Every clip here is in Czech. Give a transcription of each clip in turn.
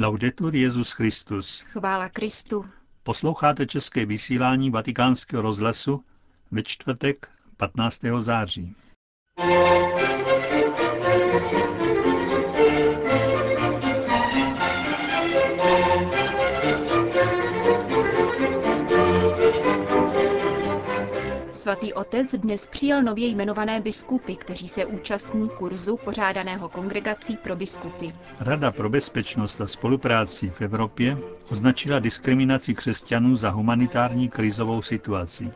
Laudetur Jezus Christus. Chvála Kristu. Posloucháte české vysílání Vatikánského rozhlasu ve čtvrtek 15. září. Svatý otec dnes přijal nově jmenované biskupy, kteří se účastní kurzu pořádaného kongregací pro biskupy. Rada pro bezpečnost a spolupráci v Evropě označila diskriminaci křesťanů za humanitární krizovou situaci.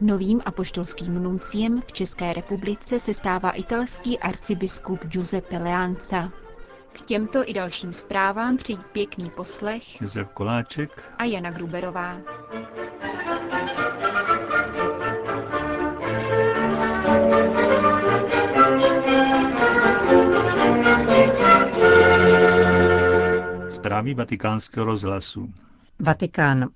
Novým apoštolským nunciem v České republice se stává italský arcibiskup Giuseppe Leanza. K těmto i dalším zprávám přijď pěkný poslech Josef Koláček a Jana Gruberová. Zprávy vatikánského rozhlasu. Vatikán.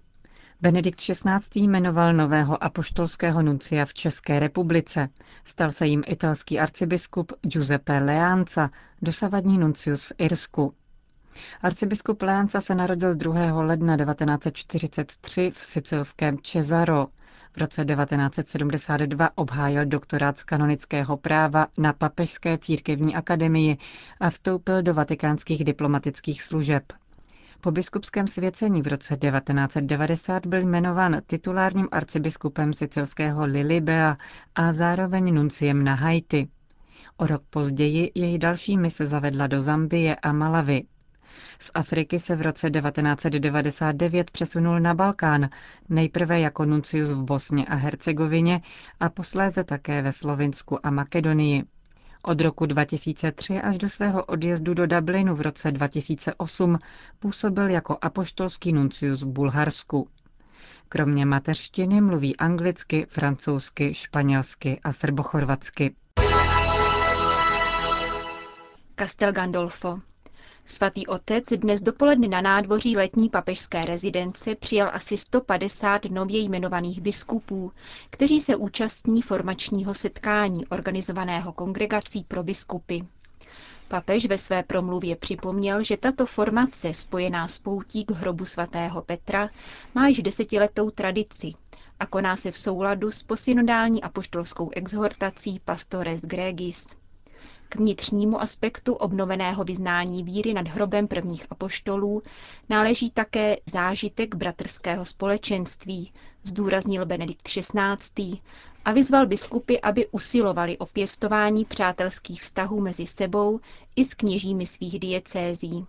Benedikt XVI. jmenoval nového apoštolského nuncia v České republice. Stal se jim italský arcibiskup Giuseppe Leanza, dosavadní nuncius v Irsku. Arcibiskup Leanza se narodil 2. ledna 1943 v sicilském Cesaro. V roce 1972 obhájil doktorát z kanonického práva na Papežské církevní akademii a vstoupil do vatikánských diplomatických služeb. Po biskupském svěcení v roce 1990 byl jmenován titulárním arcibiskupem sicilského Lilibea a zároveň nunciem na Haiti. O rok později jej další mise zavedla do Zambie a Malavy. Z Afriky se v roce 1999 přesunul na Balkán, nejprve jako nuncius v Bosně a Hercegovině a posléze také ve Slovinsku a Makedonii. Od roku 2003 až do svého odjezdu do Dublinu v roce 2008 působil jako apoštolský nuncius v Bulharsku. Kromě mateřštiny mluví anglicky, francouzsky, španělsky a srbochorvatsky. Castel Gandolfo. Svatý otec dnes dopoledne na nádvoří letní papežské rezidence přijal asi 150 nově jmenovaných biskupů, kteří se účastní formačního setkání organizovaného kongregací pro biskupy. Papež ve své promluvě připomněl, že tato formace, spojená s poutí k hrobu svatého Petra, má již desetiletou tradici a koná se v souladu s posynodální apoštolskou exhortací Pastores Gregis. K vnitřnímu aspektu obnoveného vyznání víry nad hrobem prvních apoštolů náleží také zážitek bratrského společenství, zdůraznil Benedikt XVI. a vyzval biskupy, aby usilovali o pěstování přátelských vztahů mezi sebou i s kněžími svých diecézí.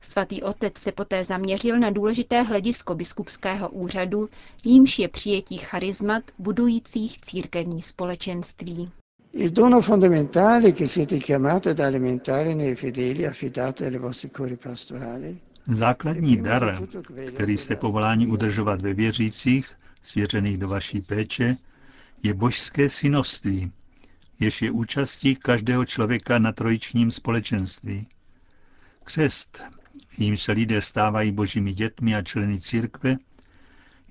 Svatý otec se poté zaměřil na důležité hledisko biskupského úřadu, jímž je přijetí charizmat budujících církevní společenství. Il dono fondamentale che siete chiamati ad alimentare nei fedeli affidati alle vostre cure pastorali Základní dar, který jste povoláni udržovat ve věřících, svěřených do vaší péče, je božské synovství, jež je účastí každého člověka na trojičním společenství. Křest, jím se lidé stávají božími dětmi a členy církve,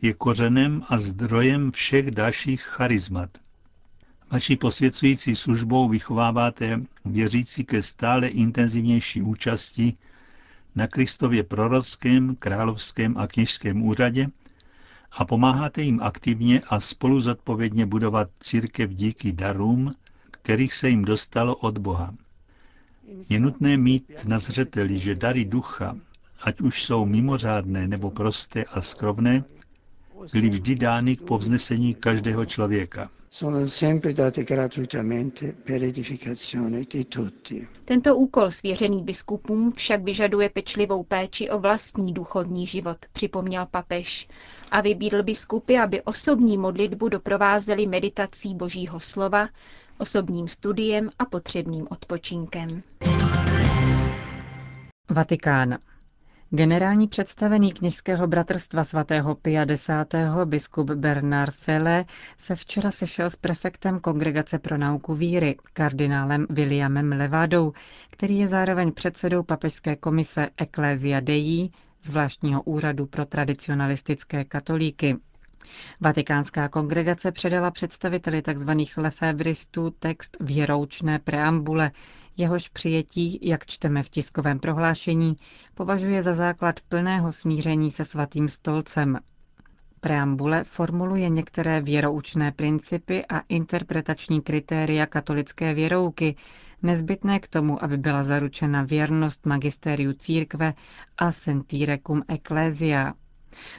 je kořenem a zdrojem všech dalších charizmat – Vaší posvěcující službou vychováváte věřící ke stále intenzivnější účasti na Kristově prorockém, královském a kněžském úřadě a pomáháte jim aktivně a spolu zodpovědně budovat církev díky darům, kterých se jim dostalo od Boha. Je nutné mít na zřeteli, že dary ducha, ať už jsou mimořádné nebo prosté a skromné, byly vždy dány k povznesení každého člověka sono sempre date gratuitamente per edificazione di tutti. Tento úkol svěřený biskupům však vyžaduje pečlivou péči o vlastní duchovní život, připomněl papež a vybídl biskupy, aby osobní modlitbu doprovázeli meditací božího slova, osobním studiem a potřebným odpočinkem. Vatikán. Generální představený kněžského bratrstva svatého Pia X. biskup Bernard Fele se včera sešel s prefektem Kongregace pro nauku víry, kardinálem Williamem Levádou, který je zároveň předsedou papežské komise Ecclesia Dei, zvláštního úřadu pro tradicionalistické katolíky. Vatikánská kongregace předala představiteli tzv. lefebristů text věroučné preambule, Jehož přijetí, jak čteme v tiskovém prohlášení, považuje za základ plného smíření se svatým stolcem. Preambule formuluje některé věroučné principy a interpretační kritéria katolické věrouky, nezbytné k tomu, aby byla zaručena věrnost magistériu církve a sentirecum ecclesia.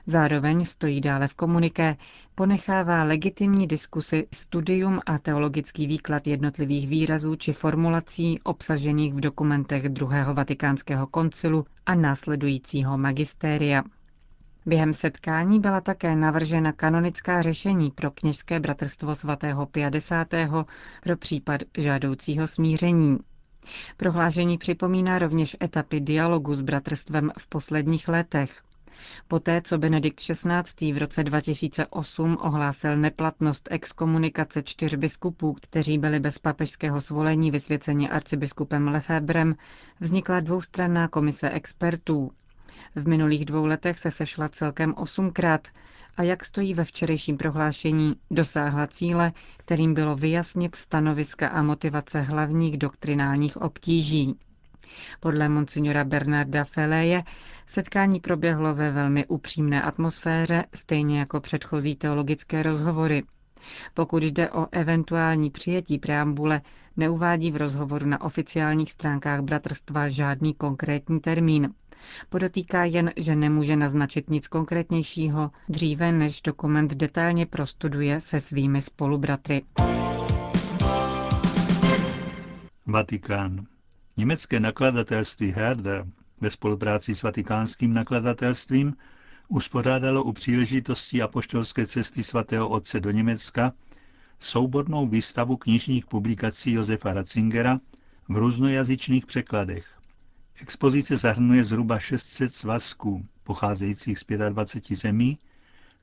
Zároveň stojí dále v komuniké, ponechává legitimní diskusy, studium a teologický výklad jednotlivých výrazů či formulací obsažených v dokumentech druhého vatikánského koncilu a následujícího magistéria. Během setkání byla také navržena kanonická řešení pro kněžské bratrstvo svatého 50. pro případ žádoucího smíření. Prohlášení připomíná rovněž etapy dialogu s bratrstvem v posledních letech. Poté, co Benedikt XVI. v roce 2008 ohlásil neplatnost exkomunikace čtyř biskupů, kteří byli bez papežského svolení vysvěceni arcibiskupem Lefebrem, vznikla dvoustranná komise expertů. V minulých dvou letech se sešla celkem osmkrát a jak stojí ve včerejším prohlášení, dosáhla cíle, kterým bylo vyjasnit stanoviska a motivace hlavních doktrinálních obtíží. Podle monsignora Bernarda Feleje setkání proběhlo ve velmi upřímné atmosféře, stejně jako předchozí teologické rozhovory. Pokud jde o eventuální přijetí preambule, neuvádí v rozhovoru na oficiálních stránkách bratrstva žádný konkrétní termín. Podotýká jen, že nemůže naznačit nic konkrétnějšího dříve, než dokument detailně prostuduje se svými spolubratry. Vatikán. Německé nakladatelství Herder ve spolupráci s vatikánským nakladatelstvím uspořádalo u příležitosti apoštolské cesty svatého otce do Německa soubornou výstavu knižních publikací Josefa Ratzingera v různojazyčných překladech. Expozice zahrnuje zhruba 600 svazků, pocházejících z 25 zemí,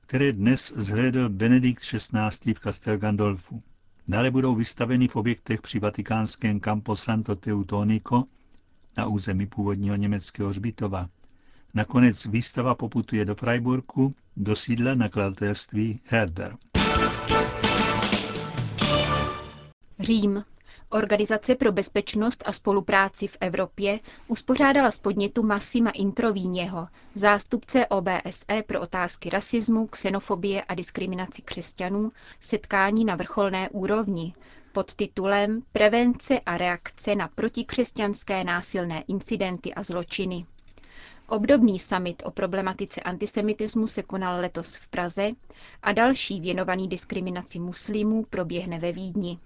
které dnes zhlédl Benedikt XVI. v Castel Gandolfu. Dále budou vystaveny v objektech při vatikánském Campo Santo Teutonico na území původního německého hřbitova. Nakonec výstava poputuje do Freiburgu, do sídla nakladatelství Herder. Řím. Organizace pro bezpečnost a spolupráci v Evropě uspořádala z podnětu Massima Introvíněho, zástupce OBSE pro otázky rasismu, xenofobie a diskriminaci křesťanů, setkání na vrcholné úrovni pod titulem Prevence a reakce na protikřesťanské násilné incidenty a zločiny. Obdobný summit o problematice antisemitismu se konal letos v Praze a další věnovaný diskriminaci muslimů proběhne ve Vídni.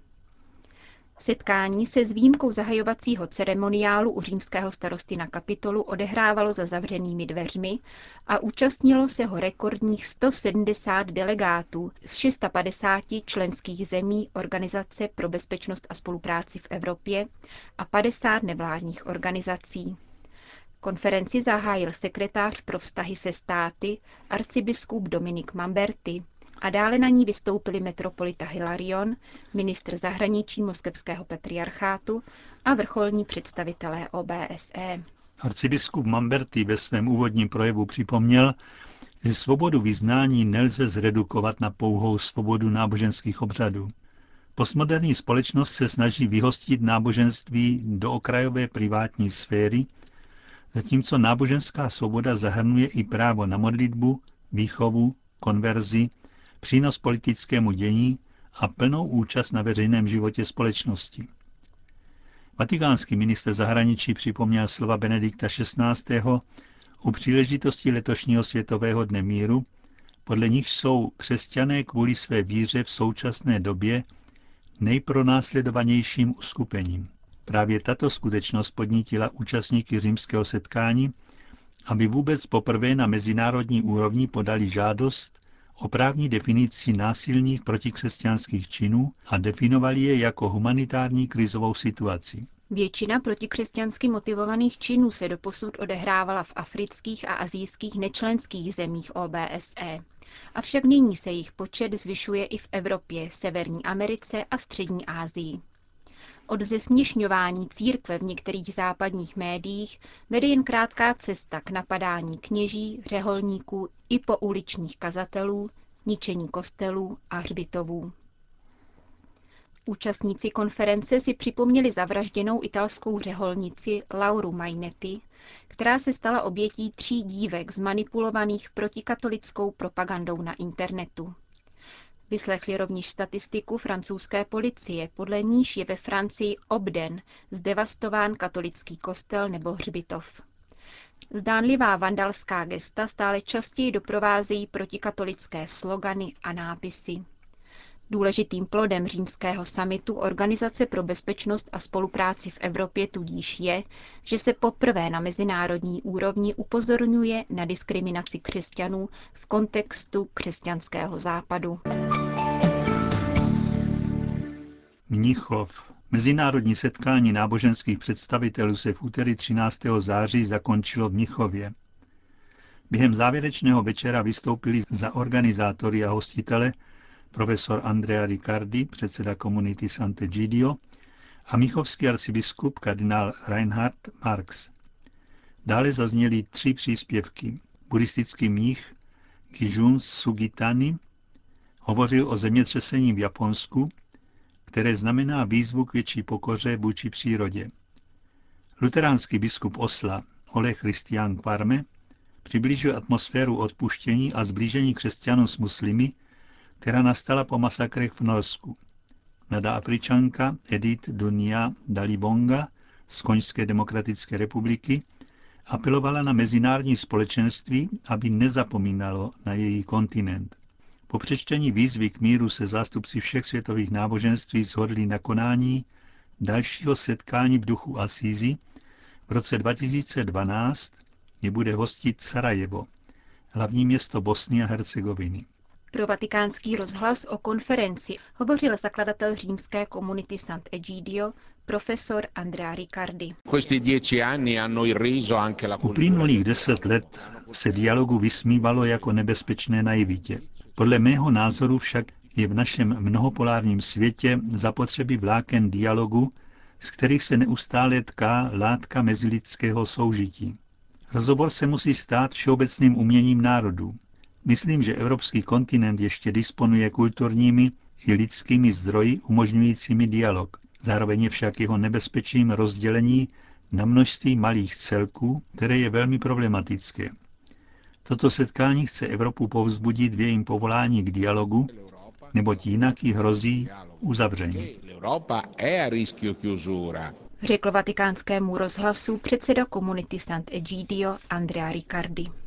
Setkání se s výjimkou zahajovacího ceremoniálu u římského starosty na kapitolu odehrávalo za zavřenými dveřmi a účastnilo se ho rekordních 170 delegátů z 650 členských zemí Organizace pro bezpečnost a spolupráci v Evropě a 50 nevládních organizací. Konferenci zahájil sekretář pro vztahy se státy arcibiskup Dominik Mamberti a dále na ní vystoupili metropolita Hilarion, ministr zahraničí moskevského patriarchátu a vrcholní představitelé OBSE. Arcibiskup Mamberti ve svém úvodním projevu připomněl, že svobodu vyznání nelze zredukovat na pouhou svobodu náboženských obřadů. Postmoderní společnost se snaží vyhostit náboženství do okrajové privátní sféry, zatímco náboženská svoboda zahrnuje i právo na modlitbu, výchovu, konverzi přínos politickému dění a plnou účast na veřejném životě společnosti. Vatikánský minister zahraničí připomněl slova Benedikta XVI. u příležitosti letošního Světového dne míru, podle nich jsou křesťané kvůli své víře v současné době nejpronásledovanějším uskupením. Právě tato skutečnost podnítila účastníky římského setkání, aby vůbec poprvé na mezinárodní úrovni podali žádost o právní definici násilných protikřesťanských činů a definovali je jako humanitární krizovou situaci. Většina protikřesťansky motivovaných činů se doposud odehrávala v afrických a azijských nečlenských zemích OBSE. Avšak nyní se jejich počet zvyšuje i v Evropě, Severní Americe a Střední Asii. Od zesměšňování církve v některých západních médiích vede jen krátká cesta k napadání kněží, řeholníků i po uličních kazatelů, ničení kostelů a hřbitovů. Účastníci konference si připomněli zavražděnou italskou řeholnici Lauru Mainetti, která se stala obětí tří dívek zmanipulovaných protikatolickou propagandou na internetu. Vyslechli rovněž statistiku francouzské policie, podle níž je ve Francii obden zdevastován katolický kostel nebo hřbitov. Zdánlivá vandalská gesta stále častěji doprovázejí protikatolické slogany a nápisy. Důležitým plodem římského samitu Organizace pro bezpečnost a spolupráci v Evropě tudíž je, že se poprvé na mezinárodní úrovni upozorňuje na diskriminaci křesťanů v kontextu křesťanského západu. Mnichov. Mezinárodní setkání náboženských představitelů se v úterý 13. září zakončilo v Mnichově. Během závěrečného večera vystoupili za organizátory a hostitele profesor Andrea Riccardi, předseda komunity Sant'Egidio, a michovský arcibiskup kardinál Reinhard Marx. Dále zazněly tři příspěvky. Buddhistický mních Kijun Sugitani hovořil o zemětřesení v Japonsku, které znamená výzvu k větší pokoře vůči přírodě. Luteránský biskup Osla Ole Christian Kvarme přiblížil atmosféru odpuštění a zblížení křesťanů s muslimy, která nastala po masakrech v Norsku. Mladá Afričanka Edith Dunia Dalibonga z Koňské demokratické republiky apelovala na mezinárodní společenství, aby nezapomínalo na její kontinent. Po přečtení výzvy k míru se zástupci všech světových náboženství shodli na konání dalšího setkání v duchu Asízy. V roce 2012 je bude hostit Sarajevo, hlavní město Bosny a Hercegoviny. Pro vatikánský rozhlas o konferenci hovořil zakladatel římské komunity Sant'Egidio, profesor Andrea Riccardi. Uplynulých deset let se dialogu vysmívalo jako nebezpečné naivitě. Podle mého názoru však je v našem mnohopolárním světě zapotřebí vláken dialogu, z kterých se neustále tká látka mezilidského soužití. Rozhovor se musí stát všeobecným uměním národů. Myslím, že evropský kontinent ještě disponuje kulturními i lidskými zdroji umožňujícími dialog. Zároveň je však jeho nebezpečím rozdělení na množství malých celků, které je velmi problematické. Toto setkání chce Evropu povzbudit v jejím povolání k dialogu, neboť jinak jí hrozí uzavření. Řekl vatikánskému rozhlasu předseda komunity Sant'Egidio Andrea Riccardi.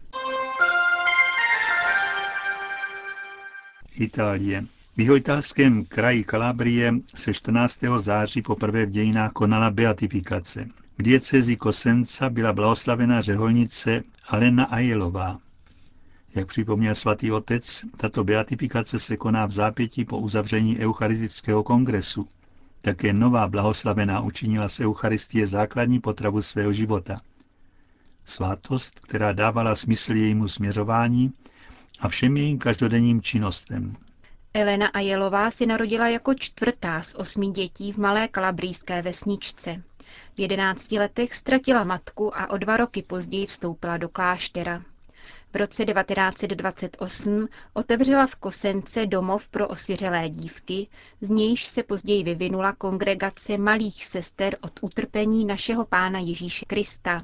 Itálie. V jihoitalském kraji Kalabrie se 14. září poprvé v dějinách konala beatifikace. V diecezi Kosenca byla blahoslavena řeholnice Alena Ajelová. Jak připomněl svatý otec, tato beatifikace se koná v zápětí po uzavření Eucharistického kongresu. Také nová blahoslavená učinila se Eucharistie základní potravu svého života. Svátost, která dávala smysl jejímu směřování a všem jejím každodenním činnostem. Elena Ajelová si narodila jako čtvrtá z osmi dětí v malé kalabrijské vesničce. V jedenácti letech ztratila matku a o dva roky později vstoupila do kláštera. V roce 1928 otevřela v Kosence domov pro osiřelé dívky, z nějž se později vyvinula kongregace malých sester od utrpení našeho pána Ježíše Krista,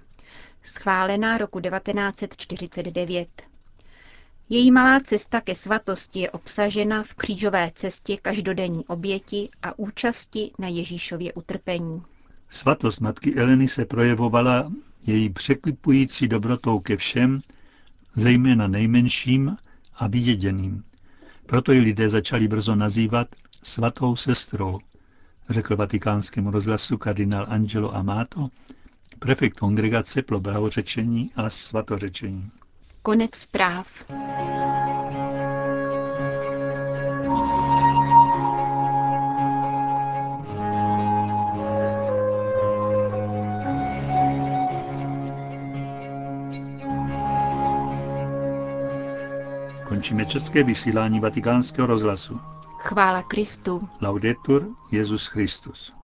schválená roku 1949. Její malá cesta ke svatosti je obsažena v křížové cestě každodenní oběti a účasti na Ježíšově utrpení. Svatost matky Eleny se projevovala její překvipující dobrotou ke všem, zejména nejmenším a vyděděným. Proto ji lidé začali brzo nazývat svatou sestrou, řekl vatikánskému rozhlasu kardinál Angelo Amato, prefekt kongregace pro blahořečení a svatořečení. Konec zpráv. Končíme české vysílání vatikánského rozhlasu. Chvála Kristu. Laudetur Jezus Christus.